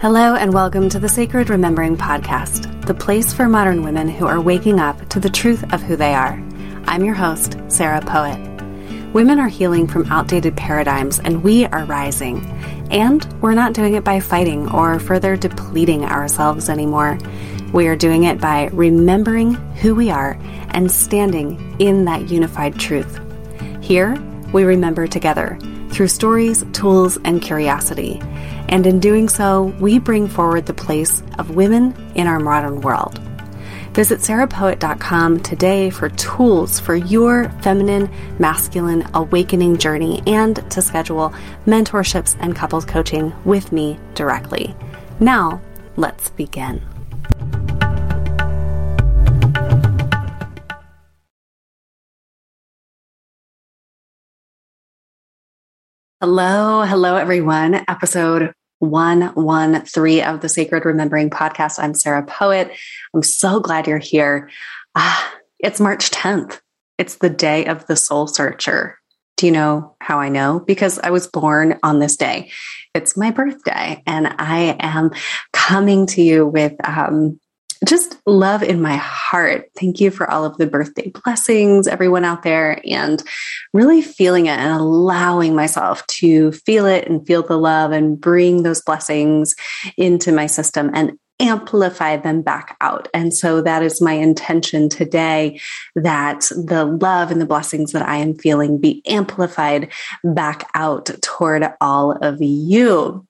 Hello, and welcome to the Sacred Remembering Podcast, the place for modern women who are waking up to the truth of who they are. I'm your host, Sarah Poet. Women are healing from outdated paradigms, and we are rising. And we're not doing it by fighting or further depleting ourselves anymore. We are doing it by remembering who we are and standing in that unified truth. Here, we remember together through stories, tools, and curiosity. And in doing so, we bring forward the place of women in our modern world. Visit sarahpoet.com today for tools for your feminine, masculine awakening journey and to schedule mentorships and couples coaching with me directly. Now, let's begin. Hello, hello, everyone. Episode 113 of the Sacred Remembering podcast. I'm Sarah Poet. I'm so glad you're here. Ah, it's March 10th. It's the day of the soul searcher. Do you know how I know? Because I was born on this day. It's my birthday, and I am coming to you with um, just love in my heart. Thank you for all of the birthday blessings, everyone out there, and really feeling it and allowing myself to feel it and feel the love and bring those blessings into my system and amplify them back out. And so that is my intention today that the love and the blessings that I am feeling be amplified back out toward all of you.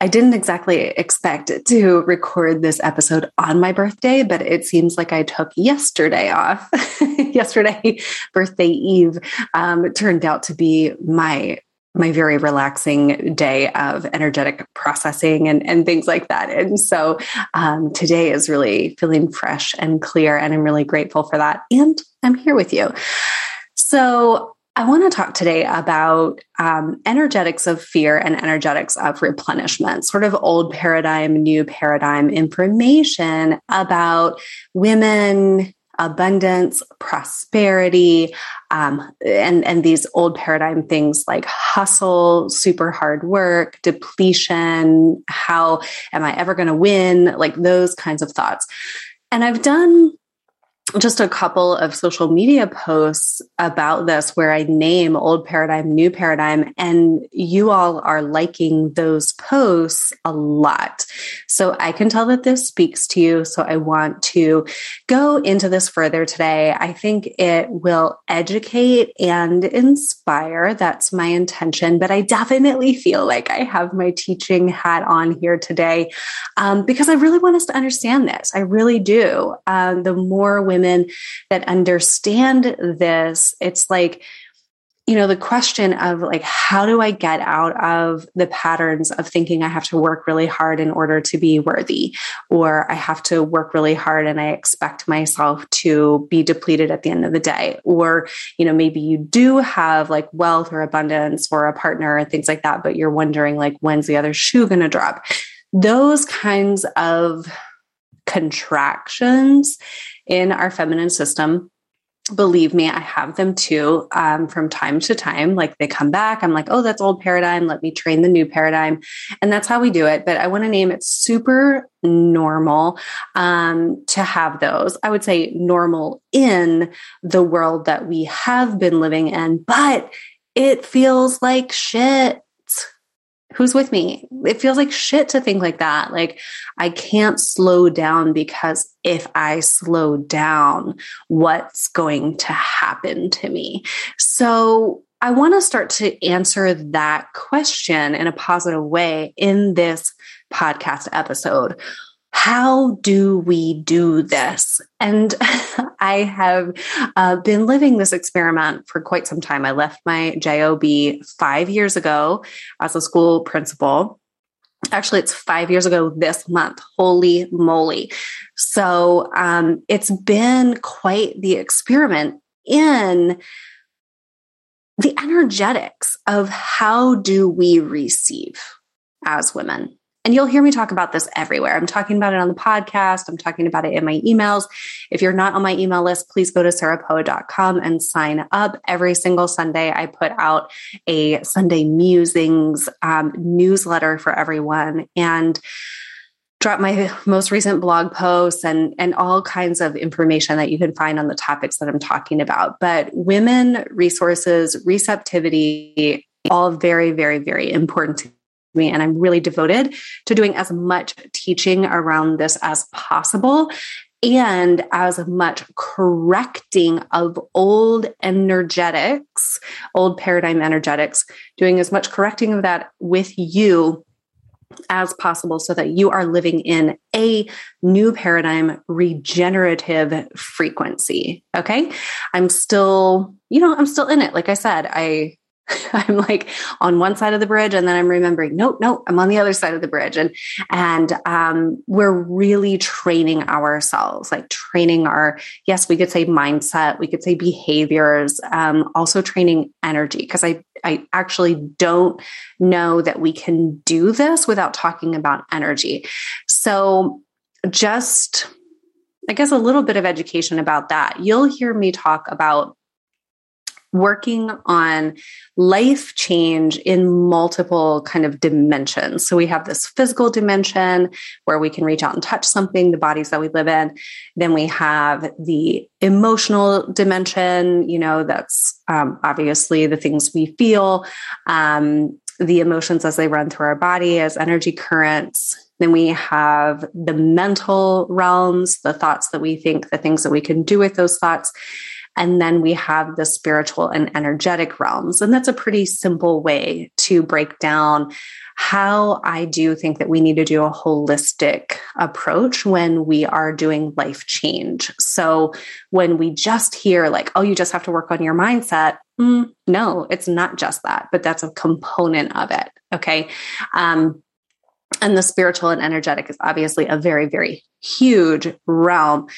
I didn't exactly expect to record this episode on my birthday, but it seems like I took yesterday off. yesterday, birthday eve, um, turned out to be my my very relaxing day of energetic processing and, and things like that. And so um, today is really feeling fresh and clear, and I'm really grateful for that. And I'm here with you. So I want to talk today about um, energetics of fear and energetics of replenishment, sort of old paradigm, new paradigm information about women, abundance, prosperity, um, and, and these old paradigm things like hustle, super hard work, depletion, how am I ever going to win? Like those kinds of thoughts. And I've done just a couple of social media posts about this where I name old paradigm, new paradigm, and you all are liking those posts a lot. So I can tell that this speaks to you. So I want to go into this further today. I think it will educate and inspire. That's my intention. But I definitely feel like I have my teaching hat on here today um, because I really want us to understand this. I really do. Um, the more women women that understand this, it's like, you know, the question of like, how do I get out of the patterns of thinking I have to work really hard in order to be worthy, or I have to work really hard and I expect myself to be depleted at the end of the day, or, you know, maybe you do have like wealth or abundance or a partner and things like that, but you're wondering like, when's the other shoe going to drop? Those kinds of contractions in our feminine system believe me, I have them too um, from time to time. Like they come back, I'm like, oh, that's old paradigm. Let me train the new paradigm. And that's how we do it. But I want to name it super normal um, to have those. I would say normal in the world that we have been living in, but it feels like shit who's with me? It feels like shit to think like that. Like, I can't slow down because if I slow down, what's going to happen to me? So, I want to start to answer that question in a positive way in this podcast episode how do we do this? And I have uh, been living this experiment for quite some time. I left my job five years ago as a school principal. Actually, it's five years ago this month. Holy moly. So um, it's been quite the experiment in the energetics of how do we receive as women And you'll hear me talk about this everywhere. I'm talking about it on the podcast. I'm talking about it in my emails. If you're not on my email list, please go to sarahpoet.com and sign up. Every single Sunday, I put out a Sunday musings um, newsletter for everyone. And drop my most recent blog posts and and all kinds of information that you can find on the topics that I'm talking about. But women resources, receptivity, all very, very, very important to me. And I'm really devoted to doing as much teaching around this as possible and as much correcting of old energetics, old paradigm energetics, doing as much correcting of that with you as possible so that you are living in a new paradigm regenerative frequency okay i'm still you know i'm still in it like i said i I'm like on one side of the bridge, and then I'm remembering, nope, nope, I'm on the other side of the bridge, and and um, we're really training ourselves, like training our yes, we could say mindset, we could say behaviors, um, also training energy, because I I actually don't know that we can do this without talking about energy. So just I guess a little bit of education about that. You'll hear me talk about working on life change in multiple kind of dimensions. So we have this physical dimension where we can reach out and touch something, the bodies that we live in. Then we have the emotional dimension, you know, that's um, obviously the things we feel, um, the emotions as they run through our body as energy currents. Then we have the mental realms, the thoughts that we think, the things that we can do with those thoughts. And then we have the spiritual and energetic realms. And that's a pretty simple way to break down how I do think that we need to do a holistic approach when we are doing life change. So when we just hear, like, oh, you just have to work on your mindset, mm, no, it's not just that, but that's a component of it. Okay. Um, and the spiritual and energetic is obviously a very, very huge realm.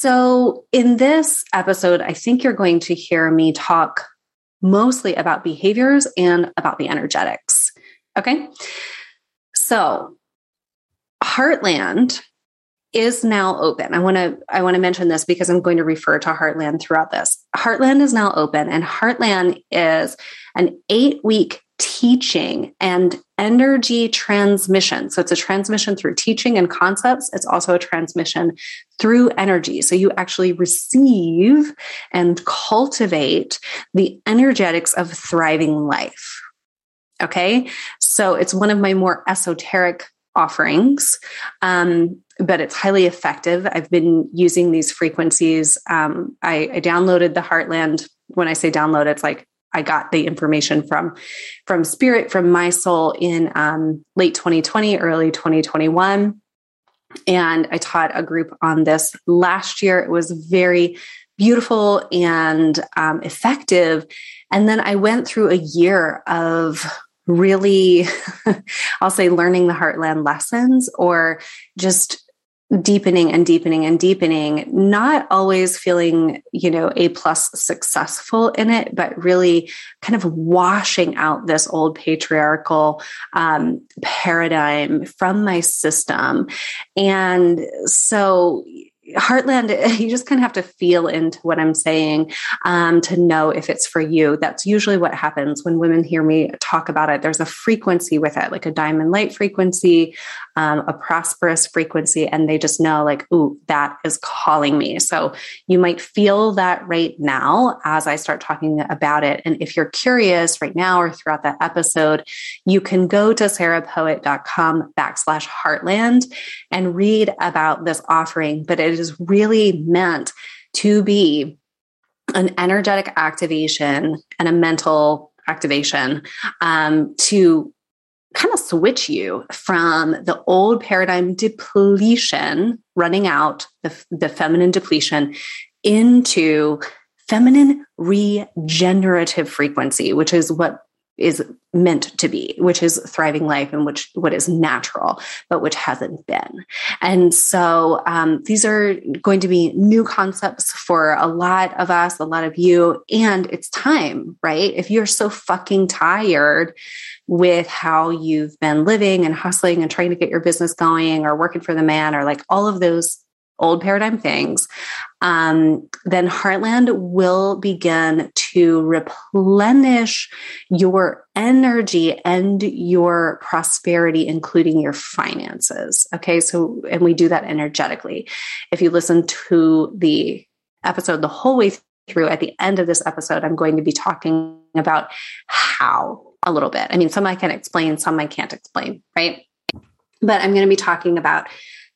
So, in this episode, I think you're going to hear me talk mostly about behaviors and about the energetics. Okay. So, Heartland is now open. I want to I want to mention this because I'm going to refer to Heartland throughout this. Heartland is now open and Heartland is an 8-week teaching and energy transmission. So it's a transmission through teaching and concepts. It's also a transmission through energy. So you actually receive and cultivate the energetics of thriving life. Okay. So it's one of my more esoteric offerings, um, but it's highly effective. I've been using these frequencies. Um, I, I downloaded the Heartland. When I say download, it's like I got the information from from spirit from my soul in um, late 2020, early 2021. And I taught a group on this last year. It was very beautiful and um, effective. And then I went through a year of really, I'll say, learning the heartland lessons or just deepening and deepening and deepening not always feeling you know a plus successful in it but really kind of washing out this old patriarchal um, paradigm from my system and so Heartland, you just kind of have to feel into what I'm saying um, to know if it's for you. That's usually what happens when women hear me talk about it. There's a frequency with it, like a diamond light frequency, um, a prosperous frequency, and they just know, like, ooh, that is calling me. So you might feel that right now as I start talking about it. And if you're curious right now or throughout that episode, you can go to sarahpoet.com backslash heartland and read about this offering. But it is really meant to be an energetic activation and a mental activation um, to kind of switch you from the old paradigm depletion running out the, the feminine depletion into feminine regenerative frequency which is what is meant to be, which is thriving life and which what is natural, but which hasn't been. And so um, these are going to be new concepts for a lot of us, a lot of you, and it's time, right? If you're so fucking tired with how you've been living and hustling and trying to get your business going or working for the man or like all of those old paradigm things, um, then Heartland will begin to replenish your energy and your prosperity, including your finances. Okay. So, and we do that energetically. If you listen to the episode the whole way through, at the end of this episode, I'm going to be talking about how a little bit. I mean, some I can explain, some I can't explain, right? But I'm going to be talking about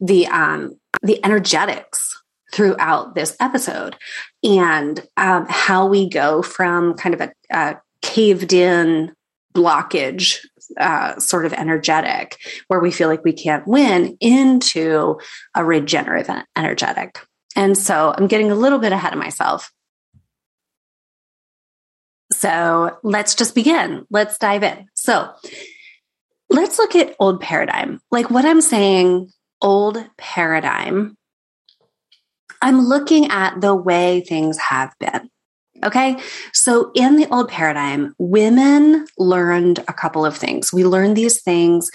the um, the energetics throughout this episode and um, how we go from kind of a, a caved in blockage uh, sort of energetic where we feel like we can't win into a regenerative energetic. And so I'm getting a little bit ahead of myself. So let's just begin. Let's dive in. So let's look at old paradigm. Like what I'm saying old paradigm, I'm looking at the way things have been. Okay. So in the old paradigm, women learned a couple of things. We learned these things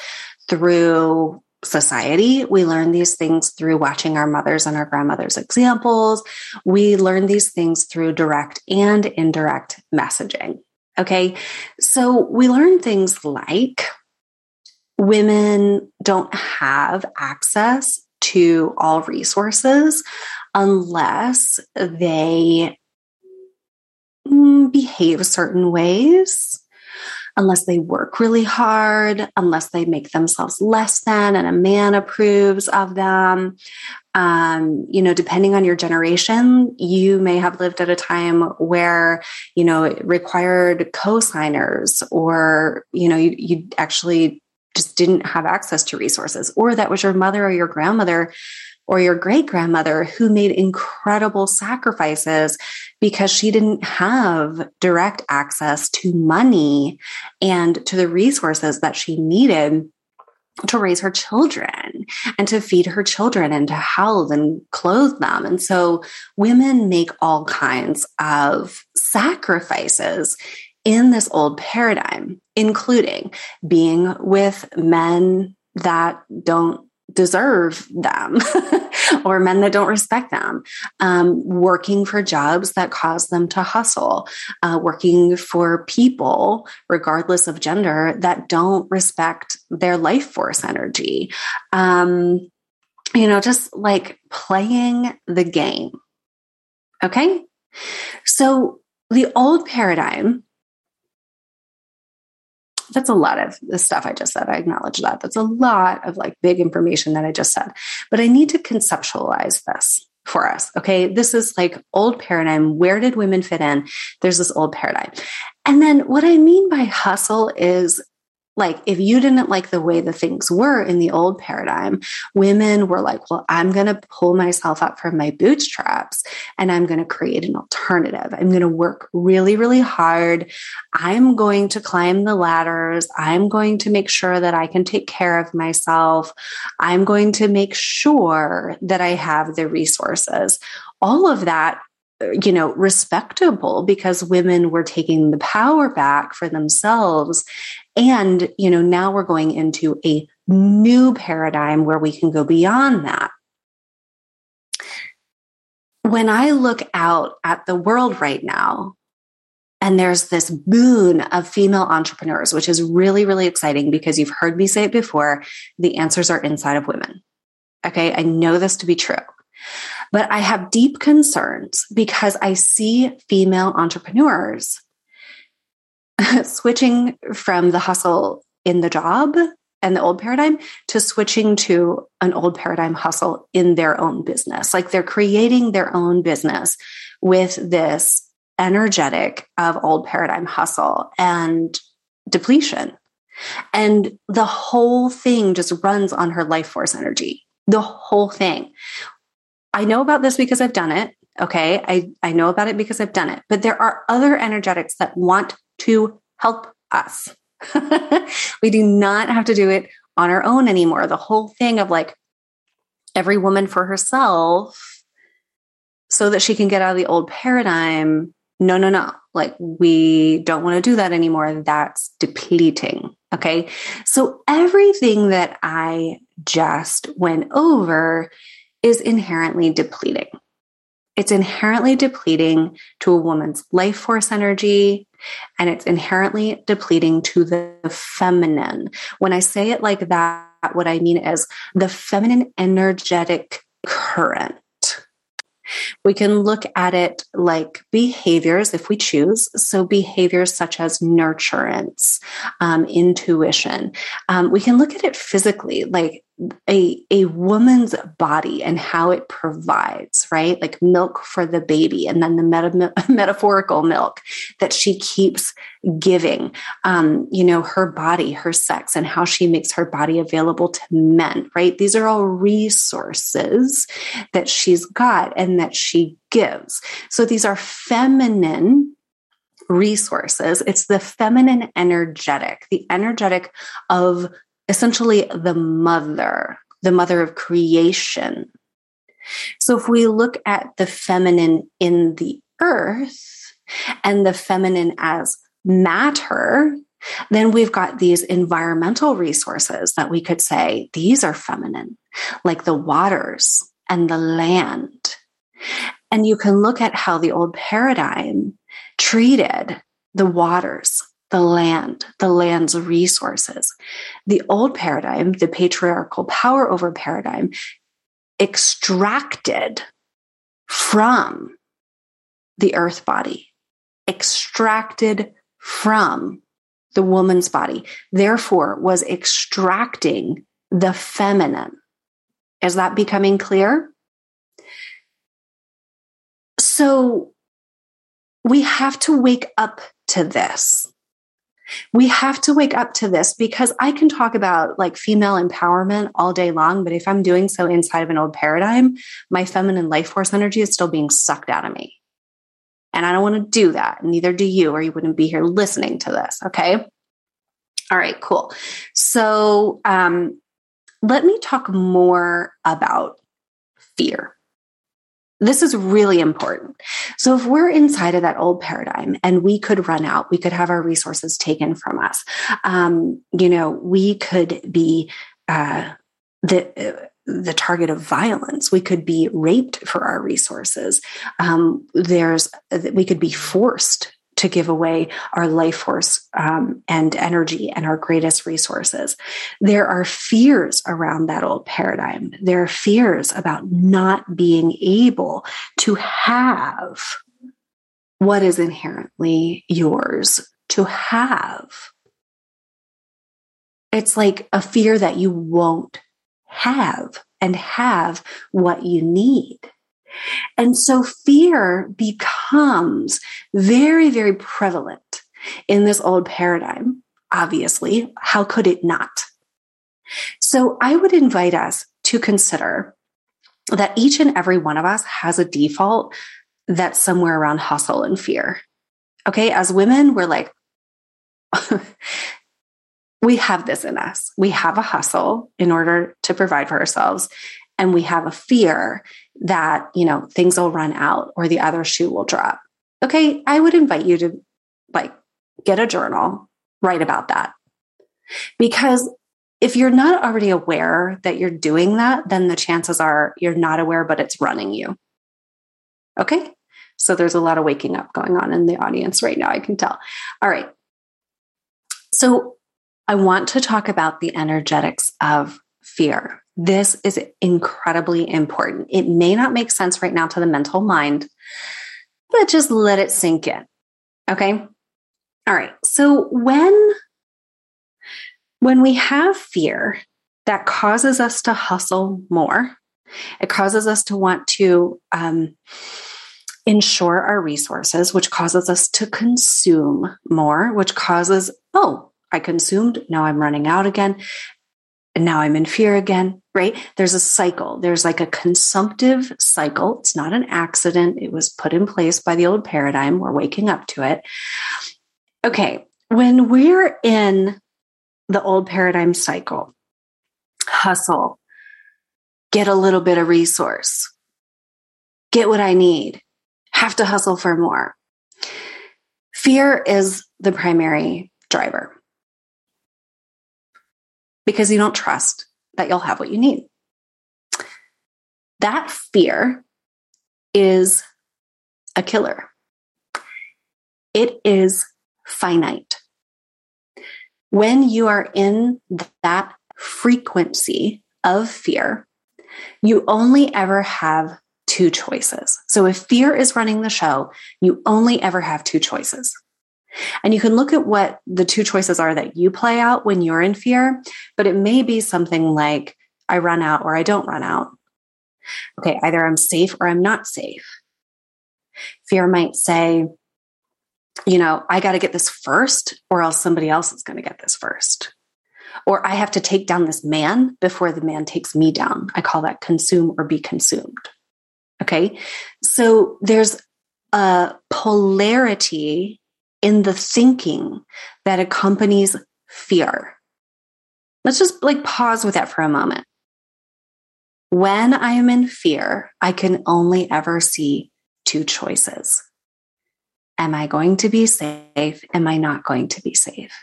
through society. We learn these things through watching our mothers and our grandmothers' examples. We learn these things through direct and indirect messaging. Okay. So we learn things like women don't have access to all resources unless they mm, behave certain ways, unless they work really hard, unless they make themselves less than and a man approves of them. Um, you know, depending on your generation, you may have lived at a time where, you know, it required co-signers or, you know, you, you actually just didn't have access to resources, or that was your mother or your grandmother or your great grandmother who made incredible sacrifices because she didn't have direct access to money and to the resources that she needed to raise her children and to feed her children and to house and clothe them. And so women make all kinds of sacrifices in this old paradigm, including being with men that don't deserve them or men that don't respect them, um, working for jobs that cause them to hustle, uh, working for people, regardless of gender, that don't respect their life force energy. Um, you know, just like playing the game. Okay. So the old paradigm that's a lot of the stuff I just said. I acknowledge that. That's a lot of like big information that I just said. But I need to conceptualize this for us. Okay. This is like old paradigm. Where did women fit in? There's this old paradigm. And then what I mean by hustle is like if you didn't like the way the things were in the old paradigm women were like well i'm going to pull myself up from my bootstraps and i'm going to create an alternative. I'm going to work really really hard. I'm going to climb the ladders. I'm going to make sure that i can take care of myself. I'm going to make sure that i have the resources. All of that uh, you know, respectable because women were taking the power back for themselves. And, you know, now we're going into a new paradigm where we can go beyond that. When I look out at the world right now, and there's this boon of female entrepreneurs, which is really, really exciting because you've heard me say it before. The answers are inside of women. Okay. I know this to be true. But I have deep concerns because I see female entrepreneurs switching from the hustle in the job and the old paradigm to switching to an old paradigm hustle in their own business. Like they're creating their own business with this energetic of old paradigm hustle and depletion. And the whole thing just runs on her life force energy. The whole thing. I know about this because I've done it. Okay. I, I know about it because I've done it, but there are other energetics that want to help us. we do not have to do it on our own anymore. The whole thing of like every woman for herself so that she can get out of the old paradigm. No, no, no. Like we don't want to do that anymore. That's depleting. Okay. So everything that I just went over is inherently depleting. It's inherently depleting to a woman's life force energy, and it's inherently depleting to the feminine. When I say it like that, what I mean is the feminine energetic current. We can look at it like behaviors if we choose. So, behaviors such as nurturance, um, intuition. Um, we can look at it physically, like a, a woman's body and how it provides, right? Like milk for the baby and then the meta- metaphorical milk that she keeps giving. Um, you know, her body, her sex, and how she makes her body available to men, right? These are all resources that she's got and that she gives. So these are feminine resources. It's the feminine energetic, the energetic of essentially the mother, the mother of creation. So if we look at the feminine in the earth and the feminine as matter, then we've got these environmental resources that we could say these are feminine, like the waters and the land. And you can look at how the old paradigm treated the waters the land, the land's resources. The old paradigm, the patriarchal power over paradigm, extracted from the earth body, extracted from the woman's body, therefore was extracting the feminine. Is that becoming clear? So we have to wake up to this we have to wake up to this because I can talk about like female empowerment all day long, but if I'm doing so inside of an old paradigm, my feminine life force energy is still being sucked out of me. And I don't want to do that. Neither do you, or you wouldn't be here listening to this. Okay. All right, cool. So um, let me talk more about fear. This is really important. So, if we're inside of that old paradigm and we could run out, we could have our resources taken from us. Um, you know, we could be uh, the uh, the target of violence. We could be raped for our resources. Um, there's we could be forced to give away our life force um, and energy and our greatest resources. There are fears around that old paradigm. There are fears about not being able to have what is inherently yours to have. It's like a fear that you won't have and have what you need. And so fear becomes very, very prevalent in this old paradigm. Obviously, how could it not? So I would invite us to consider that each and every one of us has a default that's somewhere around hustle and fear. Okay. As women, we're like, we have this in us. We have a hustle in order to provide for ourselves and we have a fear that, you know, things will run out or the other shoe will drop. Okay, I would invite you to like get a journal, write about that. Because if you're not already aware that you're doing that, then the chances are you're not aware, but it's running you. Okay. So there's a lot of waking up going on in the audience right now, I can tell. All right. So I want to talk about the energetics of fear. This is incredibly important. It may not make sense right now to the mental mind, but just let it sink in. Okay. All right. So when, when we have fear that causes us to hustle more, it causes us to want to um, ensure our resources, which causes us to consume more, which causes, oh, I consumed, now I'm running out again and now I'm in fear again, right? There's a cycle. There's like a consumptive cycle. It's not an accident. It was put in place by the old paradigm. We're waking up to it. Okay. when we're in the old paradigm cycle, hustle, get a little bit of resource, get what I need, have to hustle for more. Fear is the primary driver because you don't trust that you'll have what you need. That fear is a killer. It is finite. When you are in that frequency of fear, you only ever have two choices. So if fear is running the show, you only ever have two choices. And you can look at what the two choices are that you play out when you're in fear, but it may be something like I run out or I don't run out. Okay, either I'm safe or I'm not safe. Fear might say, you know, I got to get this first, or else somebody else is going to get this first. Or I have to take down this man before the man takes me down. I call that consume or be consumed. Okay. So there's a polarity in the thinking that accompanies fear. Let's just like pause with that for a moment. When I am in fear, I can only ever see two choices. Am I going to be safe? Am I not going to be safe?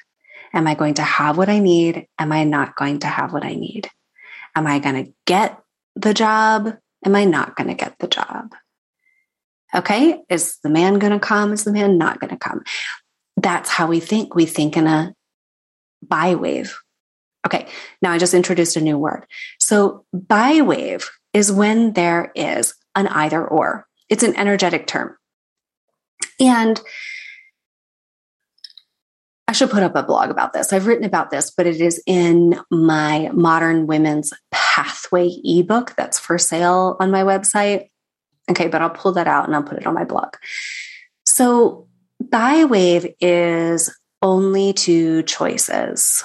Am I going to have what I need? Am I not going to have what I need? Am I going to get the job? Am I not going to get the job? Okay. Is the man going to come? Is the man not going to come? That's how we think. We think in a bi wave. Okay. Now I just introduced a new word. So bi wave is when there is an either or. It's an energetic term. And I should put up a blog about this. I've written about this, but it is in my Modern Women's Pathway ebook that's for sale on my website. Okay, but I'll pull that out and I'll put it on my blog. So, bi-wave is only two choices.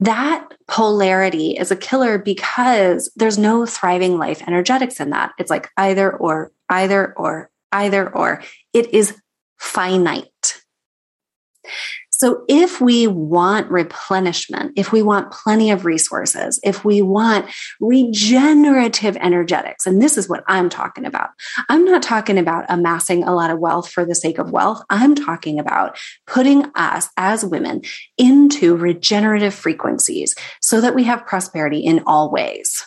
That polarity is a killer because there's no thriving life energetics in that. It's like either or, either or, either or. It is finite. So if we want replenishment, if we want plenty of resources, if we want regenerative energetics, and this is what I'm talking about. I'm not talking about amassing a lot of wealth for the sake of wealth. I'm talking about putting us as women into regenerative frequencies so that we have prosperity in all ways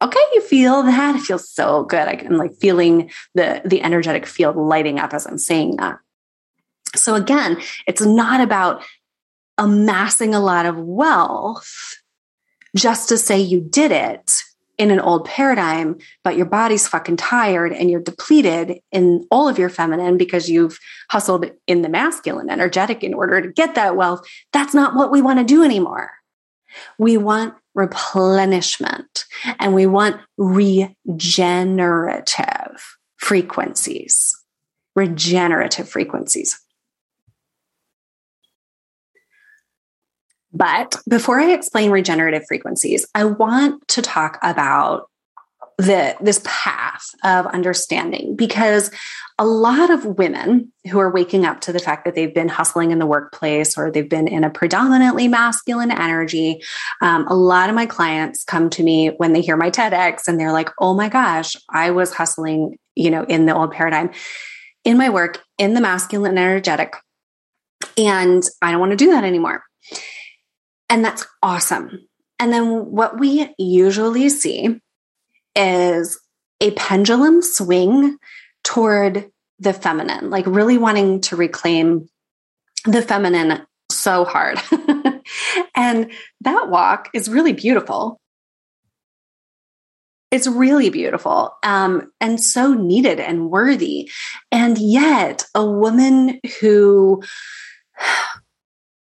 okay you feel that it feels so good i'm like feeling the the energetic field lighting up as i'm saying that so again, it's not about amassing a lot of wealth just to say you did it in an old paradigm, but your body's fucking tired and you're depleted in all of your feminine because you've hustled in the masculine energetic in order to get that wealth. That's not what we want to do anymore. We want replenishment and we want regenerative frequencies, regenerative frequencies. But before I explain regenerative frequencies, I want to talk about the this path of understanding because a lot of women who are waking up to the fact that they've been hustling in the workplace or they've been in a predominantly masculine energy um, a lot of my clients come to me when they hear my tedx and they're like oh my gosh i was hustling you know in the old paradigm in my work in the masculine energetic and i don't want to do that anymore and that's awesome. And then what we usually see is a pendulum swing toward the feminine, like really wanting to reclaim the feminine so hard. and that walk is really beautiful. It's really beautiful um, and so needed and worthy. And yet, a woman who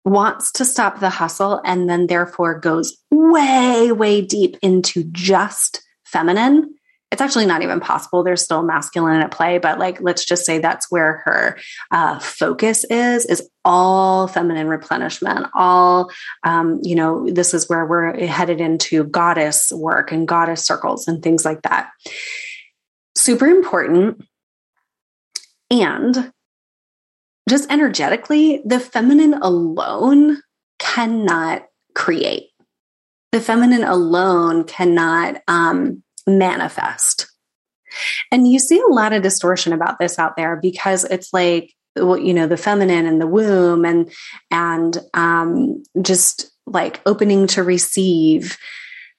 wants to stop the hustle and then therefore goes way, way deep into just feminine, it's actually not even possible. There's still masculine at play, but like, let's just say that's where her uh, focus is, is all feminine replenishment, all, um, you know, this is where we're headed into goddess work and goddess circles and things like that. Super important. And just energetically, the feminine alone cannot create. The feminine alone cannot um, manifest. And you see a lot of distortion about this out there because it's like, well, you know, the feminine and the womb and and um, just like opening to receive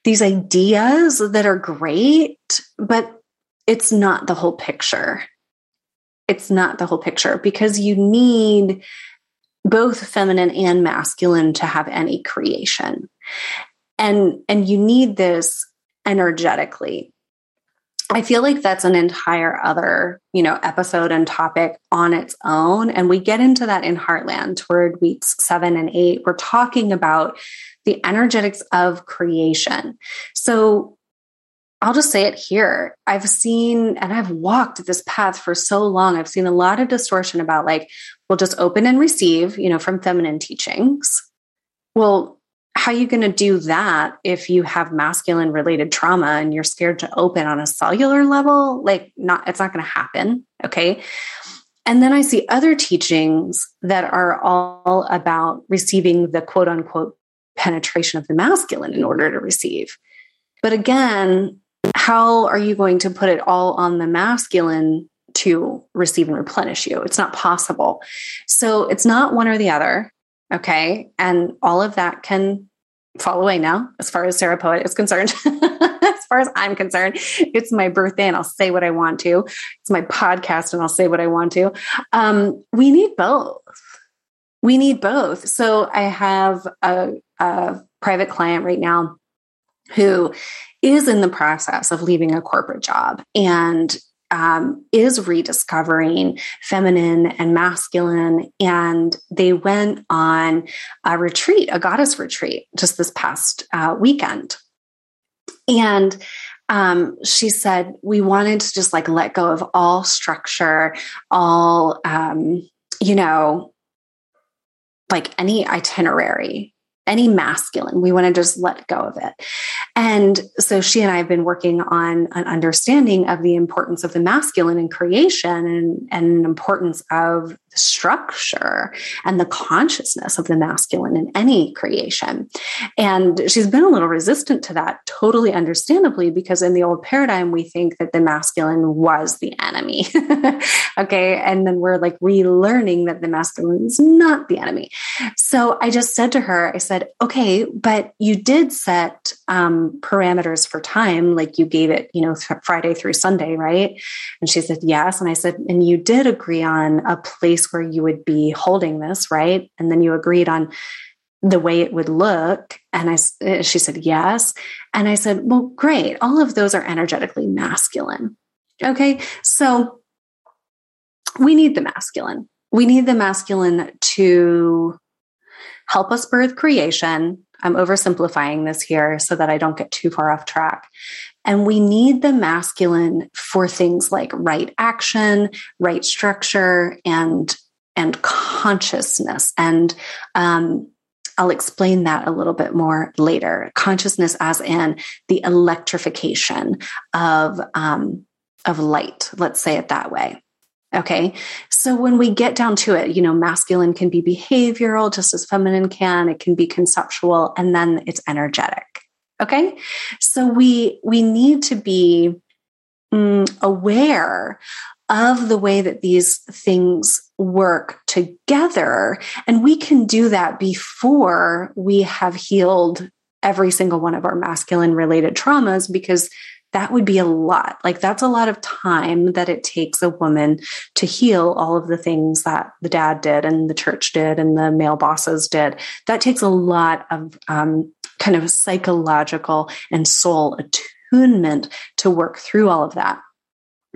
these ideas that are great, but it's not the whole picture. It's not the whole picture because you need both feminine and masculine to have any creation. And and you need this energetically. I feel like that's an entire other, you know, episode and topic on its own. And we get into that in Heartland toward weeks seven and eight. We're talking about the energetics of creation. So I'll just say it here. I've seen and I've walked this path for so long. I've seen a lot of distortion about like, we'll just open and receive, you know, from feminine teachings. Well, how are you going to do that if you have masculine related trauma and you're scared to open on a cellular level? Like, not, it's not going to happen. Okay. And then I see other teachings that are all about receiving the quote unquote penetration of the masculine in order to receive. But again, how are you going to put it all on the masculine to receive and replenish you? It's not possible. So it's not one or the other. Okay. And all of that can fall away now, as far as Sarah Poet is concerned. as far as I'm concerned, it's my birthday and I'll say what I want to. It's my podcast and I'll say what I want to. Um, we need both. We need both. So I have a, a private client right now who is in the process of leaving a corporate job and um, is rediscovering feminine and masculine. And they went on a retreat, a goddess retreat, just this past uh, weekend. And um, she said, we wanted to just like let go of all structure, all, um, you know, like any itinerary any masculine. We want to just let go of it. And so she and I have been working on an understanding of the importance of the masculine in creation and, and importance of the structure and the consciousness of the masculine in any creation. And she's been a little resistant to that, totally understandably, because in the old paradigm, we think that the masculine was the enemy. okay. And then we're like relearning that the masculine is not the enemy. So I just said to her, I said, okay, but you did set um, parameters for time, like you gave it, you know, th- Friday through Sunday, right? And she said, yes. And I said, and you did agree on a place where you would be holding this, right? And then you agreed on the way it would look. And I, eh, she said, yes. And I said, well, great. All of those are energetically masculine. Okay. So we need the masculine. We need the masculine to help us birth creation. I'm oversimplifying this here so that I don't get too far off track. And we need the masculine for things like right action, right structure, and and consciousness. And um, I'll explain that a little bit more later. Consciousness, as in the electrification of um, of light. Let's say it that way. Okay. So when we get down to it, you know, masculine can be behavioral just as feminine can, it can be conceptual, and then it's energetic. Okay. So we, we need to be mm, aware of the way that these things work together. And we can do that before we have healed every single one of our masculine related traumas because that would be a lot. Like that's a lot of time that it takes a woman to heal all of the things that the dad did and the church did and the male bosses did. That takes a lot of um, kind of psychological and soul attunement to work through all of that.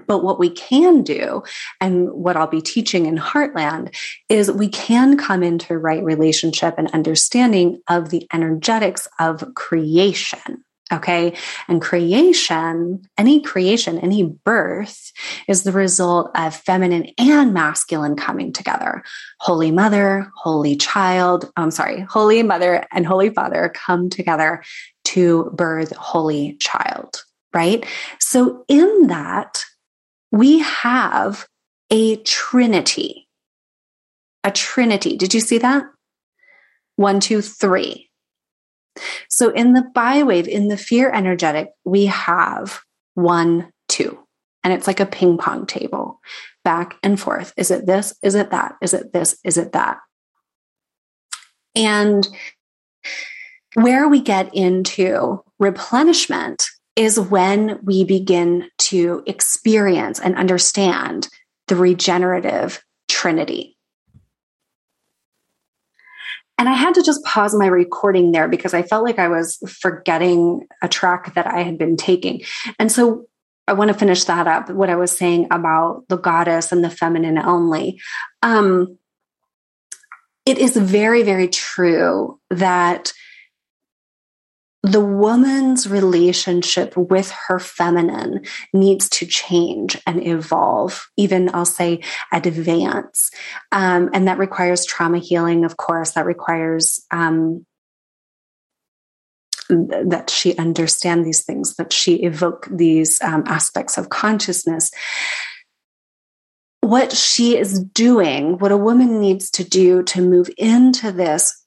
But what we can do, and what I'll be teaching in Heartland, is we can come into right relationship and understanding of the energetics of creation. Okay. And creation, any creation, any birth is the result of feminine and masculine coming together. Holy Mother, Holy Child, I'm sorry, Holy Mother and Holy Father come together to birth Holy Child, right? So in that, we have a trinity. a trinity. Did you see that? One, two, three. So in the bi wave, in the fear energetic, we have one, two, and it's like a ping pong table back and forth. Is it this? Is it that? Is it this? Is it that? And where we get into replenishment is when we begin to experience and understand the regenerative trinity. And I had to just pause my recording there because I felt like I was forgetting a track that I had been taking. And so I want to finish that up, what I was saying about the goddess and the feminine only. Um, it is very, very true that the woman's relationship with her feminine needs to change and evolve, even I'll say advance. Um, and that requires trauma healing, of course, that requires um, that she understand these things, that she evoke these um, aspects of consciousness. What she is doing, what a woman needs to do to move into this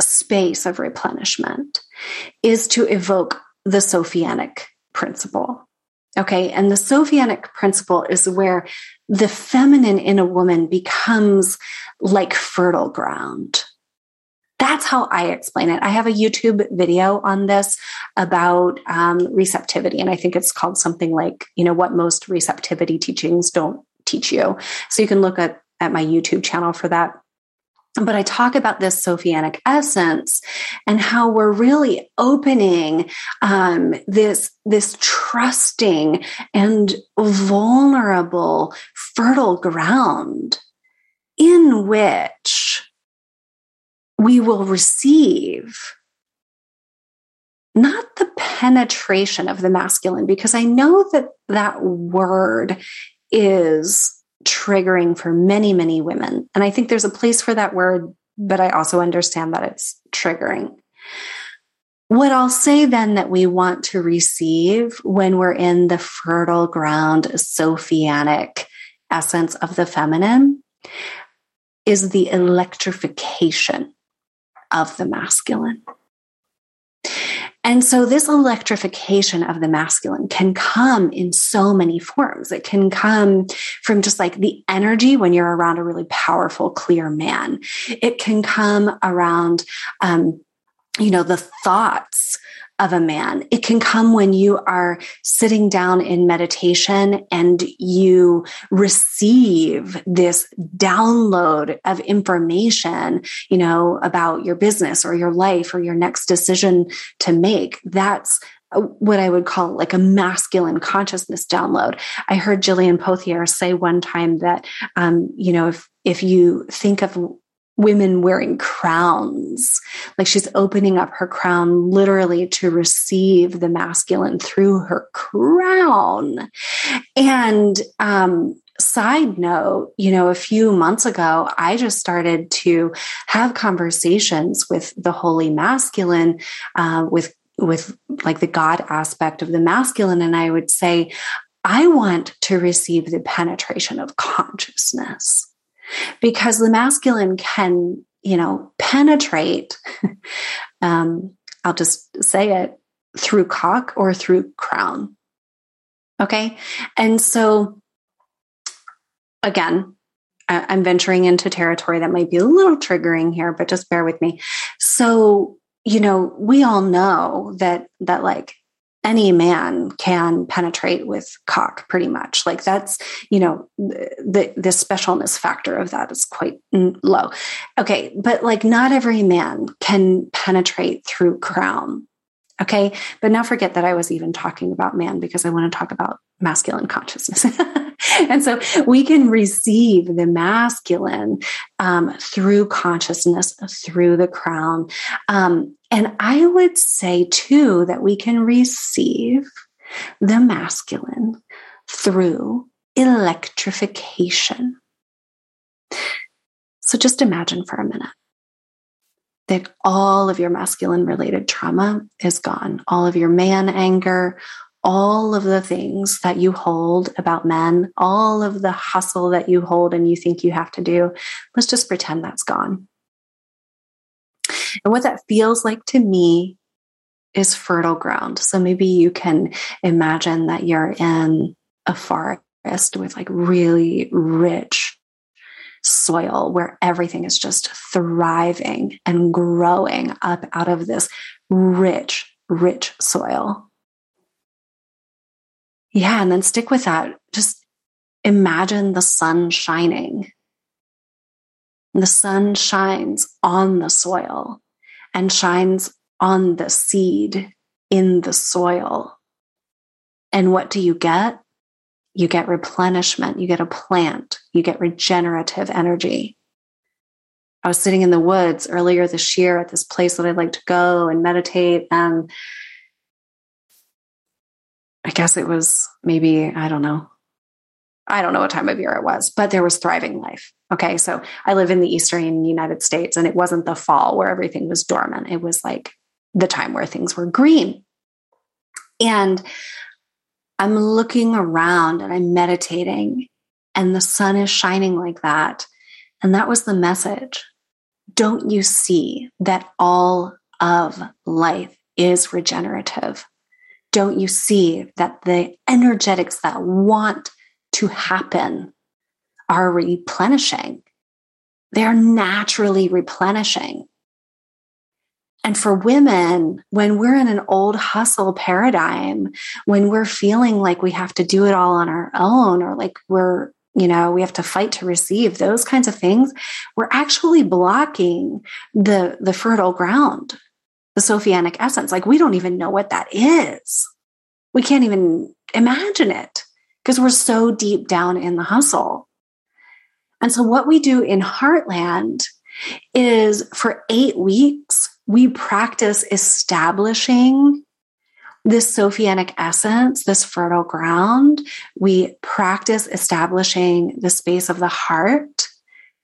space of replenishment is to evoke the Sophianic principle. Okay. And the Sophianic principle is where the feminine in a woman becomes like fertile ground. That's how I explain it. I have a YouTube video on this about um, receptivity, and I think it's called something like, you know, what most receptivity teachings don't teach you. So you can look at, at my YouTube channel for that but I talk about this Sophianic essence and how we're really opening um, this this trusting and vulnerable, fertile ground in which we will receive not the penetration of the masculine, because I know that that word is triggering for many, many women. And I think there's a place for that word, but I also understand that it's triggering. What I'll say then that we want to receive when we're in the fertile ground, Sophianic essence of the feminine is the electrification of the masculine. And so this electrification of the masculine can come in so many forms. It can come from just like the energy when you're around a really powerful, clear man. It can come around, um, you know, the thoughts of a man. It can come when you are sitting down in meditation and you receive this download of information, you know, about your business or your life or your next decision to make. That's what I would call like a masculine consciousness download. I heard Jillian Pothier say one time that, um, you know, if if you think of women wearing crowns. Like she's opening up her crown literally to receive the masculine through her crown. And, um, side note, you know, a few months ago, I just started to have conversations with the holy masculine, uh, with with like the God aspect of the masculine. And I would say, I want to receive the penetration of consciousness because the masculine can, you know, penetrate. um, I'll just say it through cock or through crown. Okay. And so, again, I'm venturing into territory that might be a little triggering here, but just bear with me. So, you know, we all know that, that like any man can penetrate with cock pretty much. Like that's you know the the specialness factor of that is quite low. Okay but like not every man can penetrate through crown. Okay but now forget that i was even talking about man because i want to talk about masculine consciousness. And so we can receive the masculine um, through consciousness, through the crown. Um, and I would say too that we can receive the masculine through electrification. So just imagine for a minute that all of your masculine related trauma is gone, all of your man anger, all of the things that you hold about men, all of the hustle that you hold and you think you have to do, let's just pretend that's gone. And what that feels like to me is fertile ground. So maybe you can imagine that you're in a forest with like really rich soil where everything is just thriving and growing up out of this rich, rich soil. Yeah, and then stick with that. Just imagine the sun shining. The sun shines on the soil and shines on the seed in the soil. And what do you get? You get replenishment, you get a plant, you get regenerative energy. I was sitting in the woods earlier this year at this place that I like to go and meditate. And I guess it was maybe, I don't know, I don't know what time of year it was, but there was thriving life. Okay. So I live in the Eastern United States and it wasn't the fall where everything was dormant. It was like the time where things were green. And I'm looking around and I'm meditating, and the sun is shining like that. And that was the message. Don't you see that all of life is regenerative? Don't you see that the energetics that want to happen are replenishing? They're naturally replenishing. And for women, when we're in an old hustle paradigm, when we're feeling like we have to do it all on our own or like we're, you know, we have to fight to receive those kinds of things, we're actually blocking the, the fertile ground, the Sophianic essence. Like we don't even know what that is. We can't even imagine it because we're so deep down in the hustle. And so what we do in Heartland is for eight weeks, we practice establishing this Sophianic essence, this fertile ground. We practice establishing the space of the heart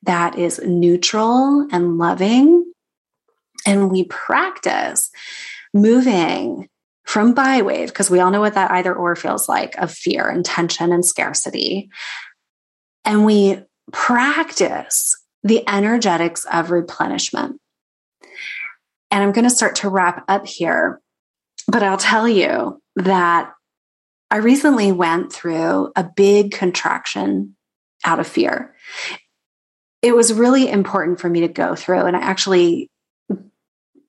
that is neutral and loving. And we practice moving from bywave, because we all know what that either or feels like of fear and tension and scarcity. And we practice the energetics of replenishment. And I'm going to start to wrap up here, but I'll tell you that I recently went through a big contraction out of fear. It was really important for me to go through, and I actually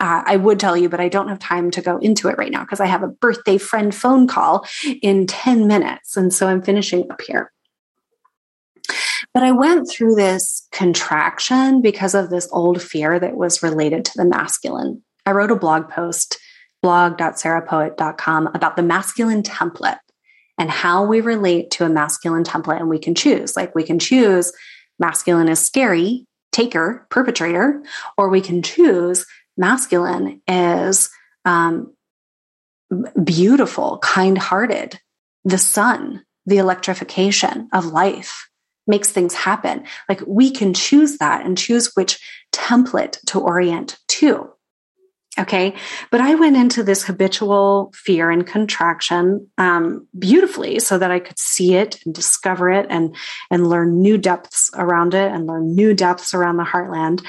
uh, I would tell you, but I don't have time to go into it right now because I have a birthday friend phone call in 10 minutes. And so I'm finishing up here. But I went through this contraction because of this old fear that was related to the masculine. I wrote a blog post, blog.sarahpoet.com, about the masculine template and how we relate to a masculine template. And we can choose, like, we can choose masculine is scary, taker, perpetrator, or we can choose masculine is um, beautiful, kind hearted, the sun, the electrification of life makes things happen. Like we can choose that and choose which template to orient to. Okay. But I went into this habitual fear and contraction um, beautifully so that I could see it and discover it and, and learn new depths around it and learn new depths around the heartland.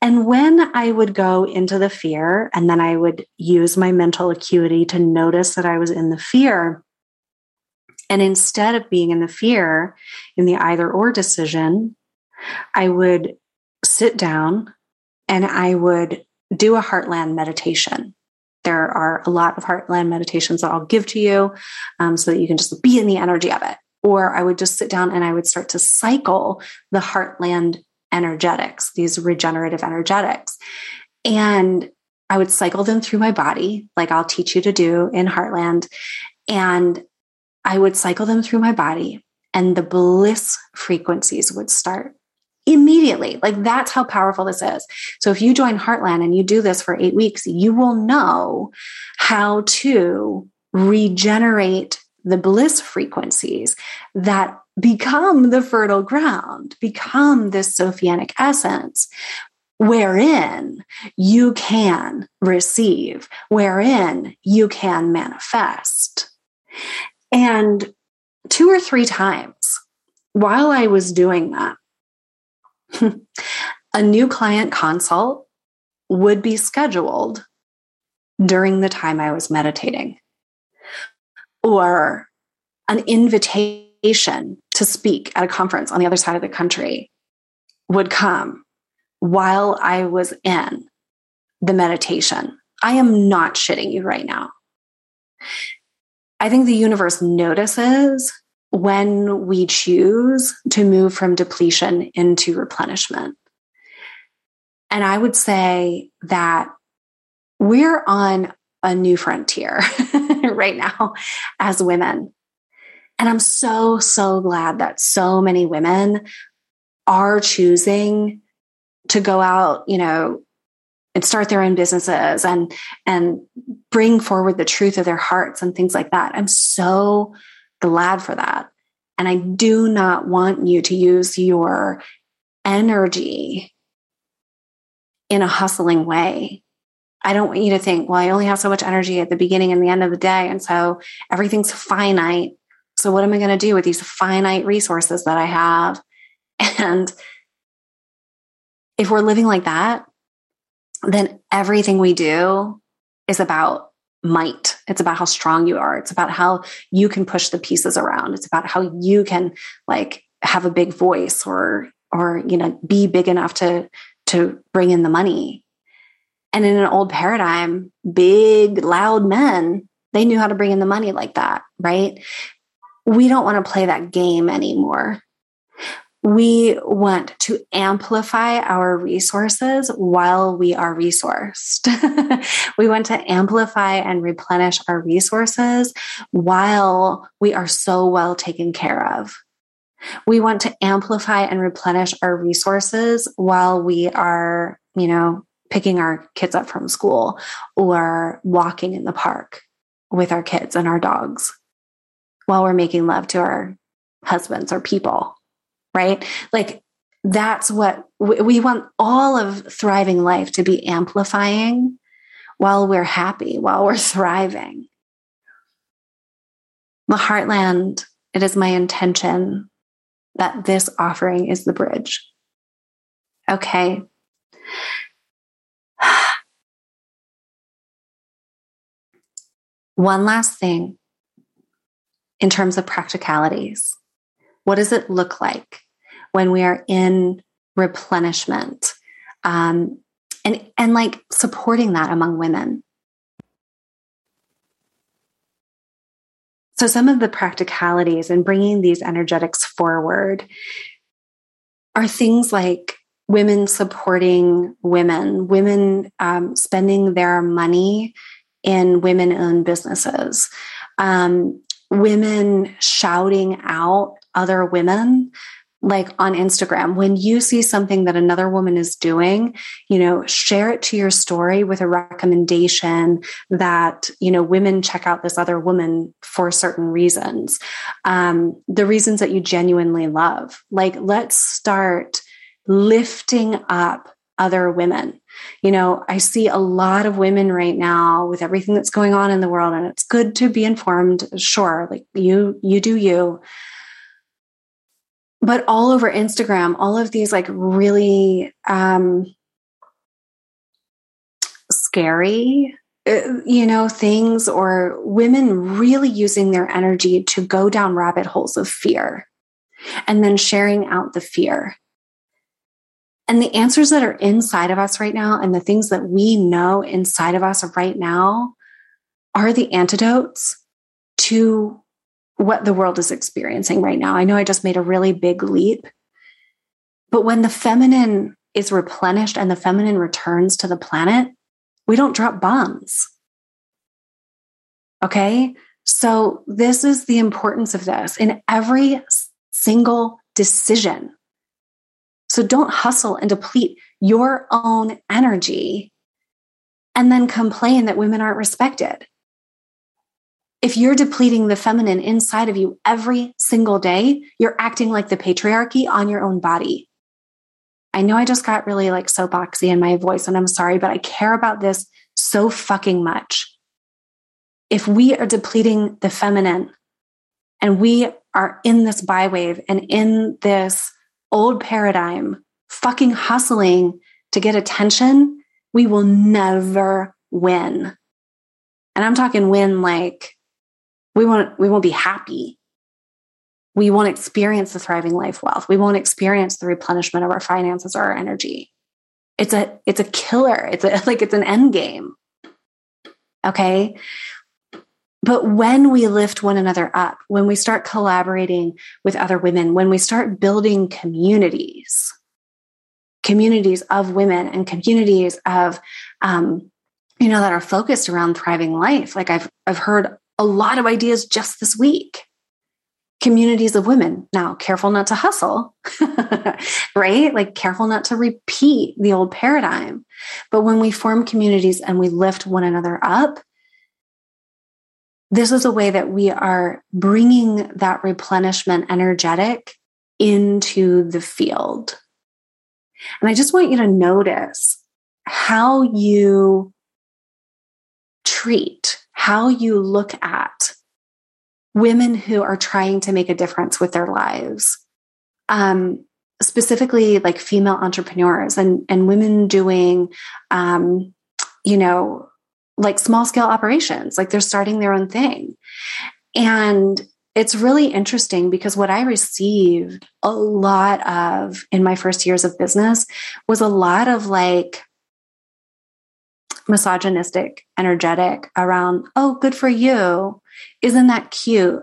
And when I would go into the fear and then I would use my mental acuity to notice that I was in the fear, and instead of being in the fear, in the either or decision, I would sit down and I would do a heartland meditation. There are a lot of heartland meditations that I'll give to you um, so that you can just be in the energy of it. Or I would just sit down and I would start to cycle the heartland energetics, these regenerative energetics. And I would cycle them through my body, like I'll teach you to do in Heartland. And I would cycle them through my body and the bliss frequencies would start immediately. Like that's how powerful this is. So if you join Heartland and you do this for eight weeks, you will know how to regenerate the bliss frequencies that become the fertile ground, become this Sophianic essence, wherein you can receive, wherein you can manifest. And two or three times while I was doing that, a new client consult would be scheduled during the time I was meditating, or an invitation to speak at a conference on the other side of the country would come while I was in the meditation. I am not shitting you right now. I think the universe notices when we choose to move from depletion into replenishment. And I would say that we're on a new frontier right now as women. And I'm so, so glad that so many women are choosing to go out, you know, and start their own businesses and and bring forward the truth of their hearts and things like that. I'm so glad for that. And I do not want you to use your energy in a hustling way. I don't want you to think, well, I only have so much energy at the beginning and the end of the day. And so everything's finite. So what am I going to do with these finite resources that I have? And if we're living like that, then everything we do is about might. It's about how strong you are. It's about how you can push the pieces around. It's about how you can like have a big voice or or you know be big enough to to bring in the money. And in an old paradigm, big loud men, they knew how to bring in the money like that, right? We don't want to play that game anymore we want to amplify our resources while we are resourced. we want to amplify and replenish our resources while we are so well taken care of. We want to amplify and replenish our resources while we are, you know, picking our kids up from school or walking in the park with our kids and our dogs while we're making love to our husbands or people right? Like that's what we want all of thriving life to be amplifying while we're happy, while we're thriving. The Heartland, it is my intention that this offering is the bridge. Okay. One last thing in terms of practicalities. What does it look like when we are in replenishment? Um, and, and like supporting that among women. So, some of the practicalities in bringing these energetics forward are things like women supporting women, women um, spending their money in women owned businesses, um, women shouting out other women like on Instagram, when you see something that another woman is doing, you know, share it to your story with a recommendation that, you know, women check out this other woman for certain reasons. Um, the reasons that you genuinely love. Like, let's start lifting up other women. You know, I see a lot of women right now with everything that's going on in the world, and it's good to be informed. Sure, like you, you do you but all over Instagram, all of these like really um, scary, uh, you know, things or women really using their energy to go down rabbit holes of fear and then sharing out the fear. And the answers that are inside of us right now and the things that we know inside of us right now are the antidotes to what the world is experiencing right now. I know I just made a really big leap, but when the feminine is replenished and the feminine returns to the planet, we don't drop bombs. Okay. So, this is the importance of this in every single decision. So, don't hustle and deplete your own energy and then complain that women aren't respected if you're depleting the feminine inside of you every single day, you're acting like the patriarchy on your own body. I know I just got really like soapboxy in my voice, and I'm sorry, but I care about this so fucking much. if we are depleting the feminine and we are in this bi wave and in this old paradigm, fucking hustling to get attention, we will never win. And I'm talking win like we won't we won't be happy. We won't experience the thriving life wealth. We won't experience the replenishment of our finances or our energy. It's a it's a killer. It's a, like it's an end game. Okay? But when we lift one another up, when we start collaborating with other women, when we start building communities, communities of women and communities of, um, you know, that are focused around thriving life. Like I've, I've heard a lot of ideas just this week. Communities of women. Now, careful not to hustle, right? Like careful not to repeat the old paradigm. But when we form communities and we lift one another up, this is a way that we are bringing that replenishment energetic into the field. And I just want you to notice how you treat, how you look at women who are trying to make a difference with their lives. Um, specifically like female entrepreneurs and, and women doing, um, you know, like small scale operations, like they're starting their own thing. And it's really interesting because what I received a lot of in my first years of business was a lot of like misogynistic, energetic around, oh, good for you. Isn't that cute?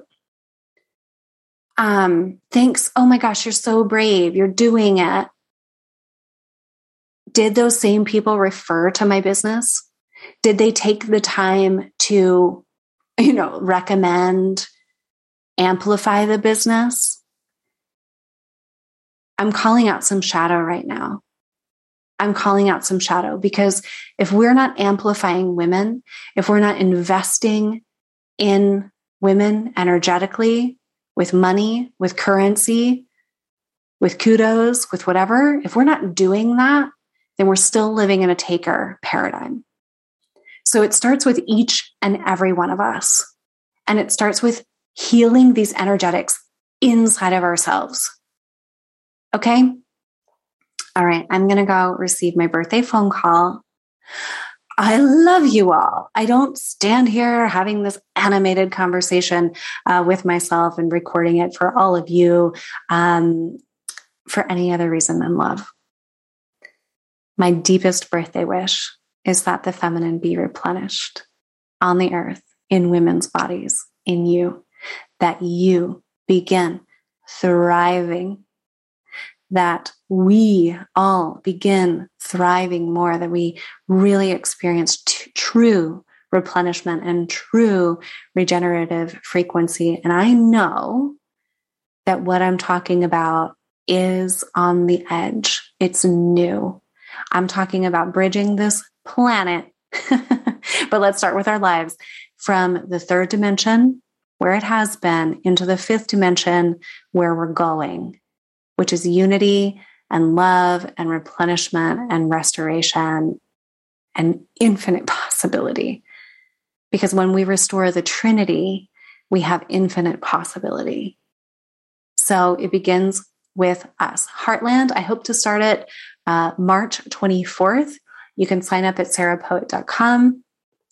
Um, thanks. Oh my gosh, you're so brave. You're doing it. Did those same people refer to my business? Did they take the time to, you know, recommend amplify the business, I'm calling out some shadow right now. I'm calling out some shadow because if we're not amplifying women, if we're not investing in women energetically, with money, with currency, with kudos, with whatever, if we're not doing that, then we're still living in a taker paradigm. So it starts with each and every one of us. And it starts with healing these energetics inside of ourselves. Okay. All right. I'm going to go receive my birthday phone call. I love you all. I don't stand here having this animated conversation uh, with myself and recording it for all of you um, for any other reason than love. My deepest birthday wish is that the feminine be replenished on the earth, in women's bodies, in you that you begin thriving, that we all begin thriving more, that we really experience t- true replenishment and true regenerative frequency. And I know that what I'm talking about is on the edge, it's new. I'm talking about bridging this planet. but let's start with our lives from the third dimension where it has been into the fifth dimension where we're going, which is unity and love and replenishment and restoration and infinite possibility. Because when we restore the Trinity, we have infinite possibility. So it begins with us. Heartland, I hope to start it uh, March 24th. You can sign up at sarahpoet.com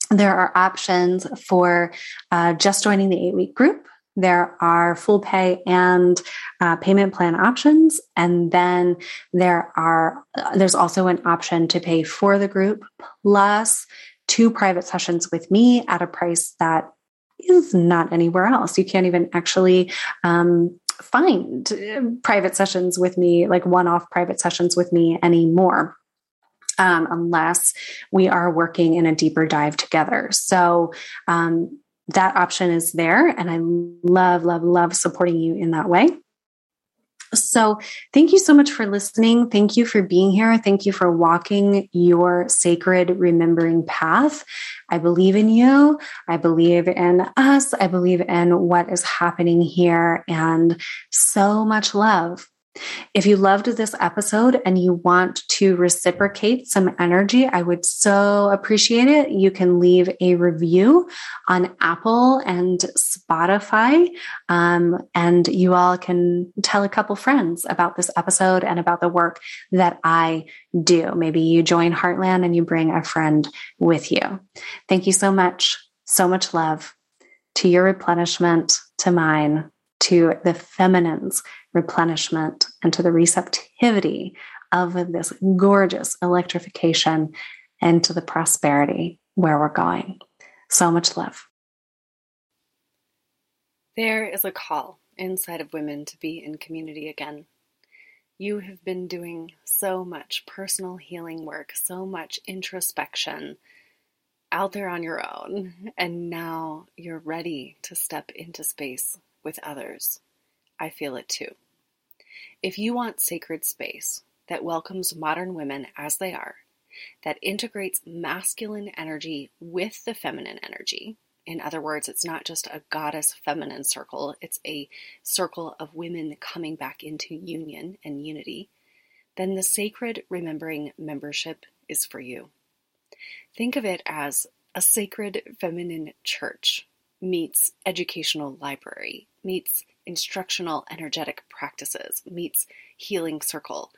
there are options for uh, just joining the eight week group. There are full pay and uh, payment plan options, and then there are uh, there's also an option to pay for the group plus two private sessions with me at a price that is not anywhere else. You can't even actually um, find uh, private sessions with me, like one off private sessions with me anymore um, unless we are working in a deeper dive together. So um, that option is there. And I love, love, love supporting you in that way. So, thank you so much for listening. Thank you for being here. Thank you for walking your sacred remembering path. I believe in you. I believe in us. I believe in what is happening here and so much love. If you loved this episode and you want to reciprocate some energy, I would so appreciate it. You can leave a review on Apple and Spotify. Um, and you all can tell a couple friends about this episode and about the work that I do. Maybe you join Heartland and you bring a friend with you. Thank you so much. So much love to your replenishment, to mine, to the feminine's replenishment and to the receptivity of this gorgeous electrification and to the prosperity where we're going. So much love. There is a call inside of women to be in community again. You have been doing so much personal healing work, so much introspection out there on your own, and now you're ready to step into space with others. I feel it too. If you want sacred space that welcomes modern women as they are, that integrates masculine energy with the feminine energy, in other words, it's not just a goddess feminine circle, it's a circle of women coming back into union and unity, then the Sacred Remembering membership is for you. Think of it as a sacred feminine church meets educational library, meets instructional energetic practices, meets healing circle.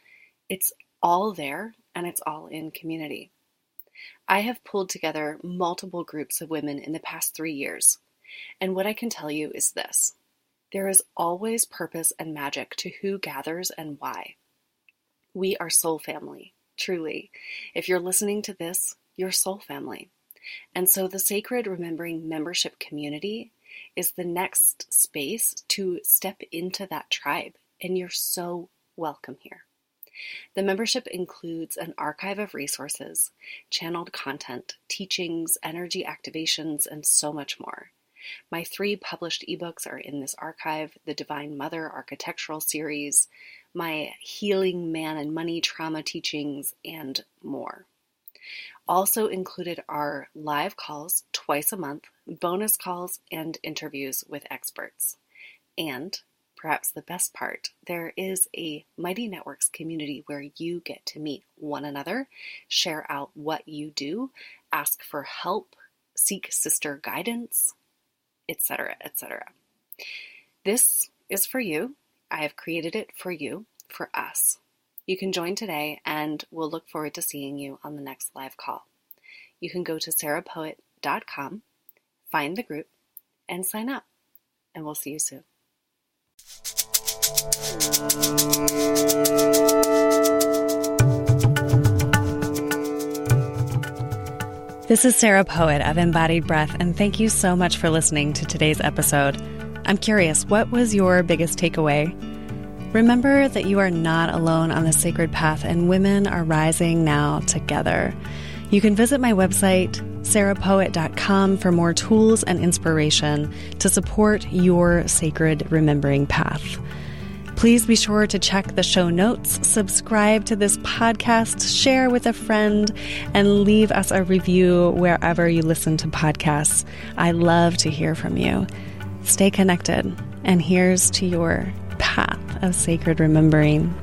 It's all there and it's all in community. I have pulled together multiple groups of women in the past three years, and what I can tell you is this there is always purpose and magic to who gathers and why. We are soul family, truly. If you're listening to this, you're soul family. And so the Sacred Remembering membership community is the next space to step into that tribe, and you're so welcome here. The membership includes an archive of resources, channeled content, teachings, energy activations, and so much more. My three published ebooks are in this archive the Divine Mother Architectural Series, my Healing Man and Money Trauma teachings, and more. Also included are live calls twice a month, bonus calls, and interviews with experts. And, perhaps the best part, there is a Mighty Networks community where you get to meet one another, share out what you do, ask for help, seek sister guidance, etc., etc. This is for you. I have created it for you, for us. You can join today, and we'll look forward to seeing you on the next live call. You can go to sarahpoet.com, find the group, and sign up. And we'll see you soon. This is Sarah Poet of Embodied Breath, and thank you so much for listening to today's episode. I'm curious, what was your biggest takeaway? Remember that you are not alone on the sacred path, and women are rising now together. You can visit my website, sarahpoet.com, for more tools and inspiration to support your sacred remembering path. Please be sure to check the show notes, subscribe to this podcast, share with a friend, and leave us a review wherever you listen to podcasts. I love to hear from you. Stay connected, and here's to your path of sacred remembering.